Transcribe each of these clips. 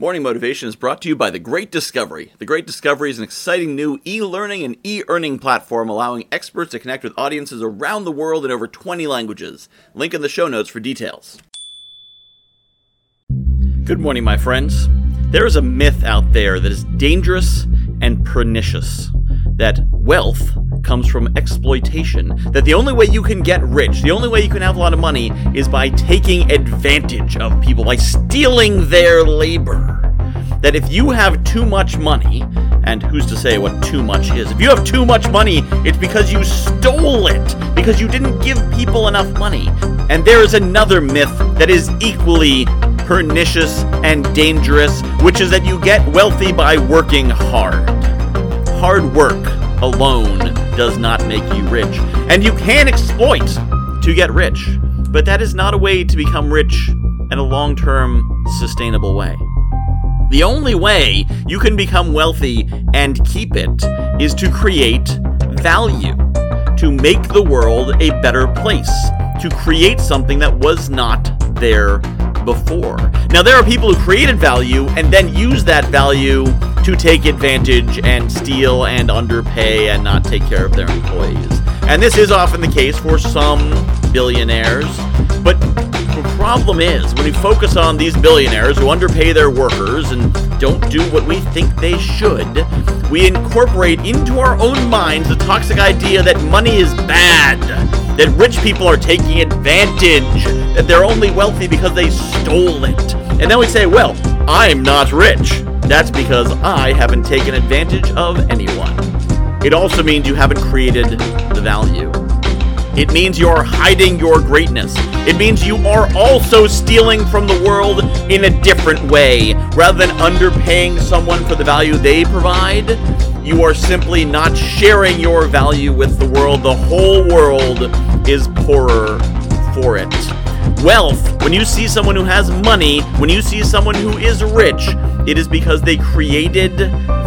Morning Motivation is brought to you by The Great Discovery. The Great Discovery is an exciting new e learning and e earning platform allowing experts to connect with audiences around the world in over 20 languages. Link in the show notes for details. Good morning, my friends. There is a myth out there that is dangerous and pernicious that wealth comes from exploitation. That the only way you can get rich, the only way you can have a lot of money, is by taking advantage of people, by stealing their labor. That if you have too much money, and who's to say what too much is? If you have too much money, it's because you stole it, because you didn't give people enough money. And there is another myth that is equally pernicious and dangerous, which is that you get wealthy by working hard. Hard work alone does not make you rich. And you can exploit to get rich, but that is not a way to become rich in a long term, sustainable way. The only way you can become wealthy and keep it is to create value, to make the world a better place, to create something that was not there before. Now, there are people who created value and then use that value to take advantage and steal and underpay and not take care of their employees. And this is often the case for some billionaires, but the problem is when we focus on these billionaires who underpay their workers and don't do what we think they should, we incorporate into our own minds the toxic idea that money is bad, that rich people are taking advantage, that they're only wealthy because they stole it. And then we say, well, I'm not rich. That's because I haven't taken advantage of anyone. It also means you haven't created the value. It means you are hiding your greatness. It means you are also stealing from the world in a different way. Rather than underpaying someone for the value they provide, you are simply not sharing your value with the world. The whole world is poorer for it. Wealth, when you see someone who has money, when you see someone who is rich, it is because they created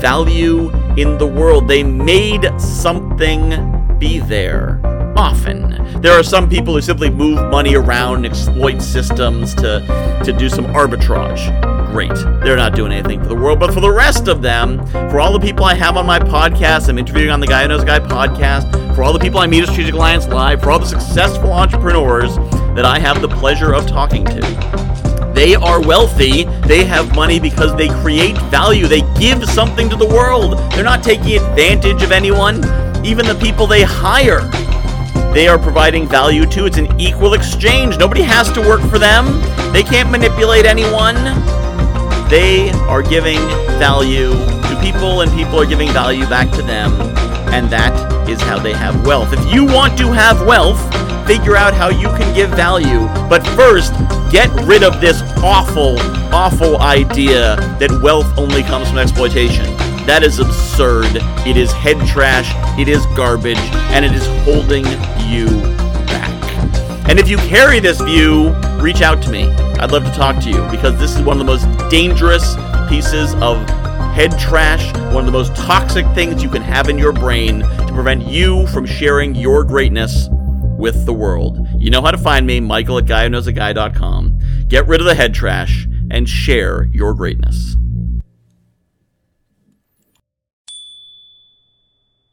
value in the world. They made something be there often. There are some people who simply move money around and exploit systems to, to do some arbitrage. Great. They're not doing anything for the world. But for the rest of them, for all the people I have on my podcast, I'm interviewing on the Guy Who Knows Guy podcast, for all the people I meet at Strategic Alliance Live, for all the successful entrepreneurs that I have the pleasure of talking to. They are wealthy. They have money because they create value. They give something to the world. They're not taking advantage of anyone, even the people they hire they are providing value to. It's an equal exchange. Nobody has to work for them, they can't manipulate anyone. They are giving value to people, and people are giving value back to them. And that is how they have wealth. If you want to have wealth, figure out how you can give value. But first, get rid of this awful, awful idea that wealth only comes from exploitation. That is absurd. It is head trash, it is garbage, and it is holding you back. And if you carry this view, reach out to me. I'd love to talk to you because this is one of the most dangerous pieces of head trash, one of the most toxic things you can have in your brain to prevent you from sharing your greatness with the world. You know how to find me, Michael at guywhoknowsaguy.com. Get rid of the head trash and share your greatness.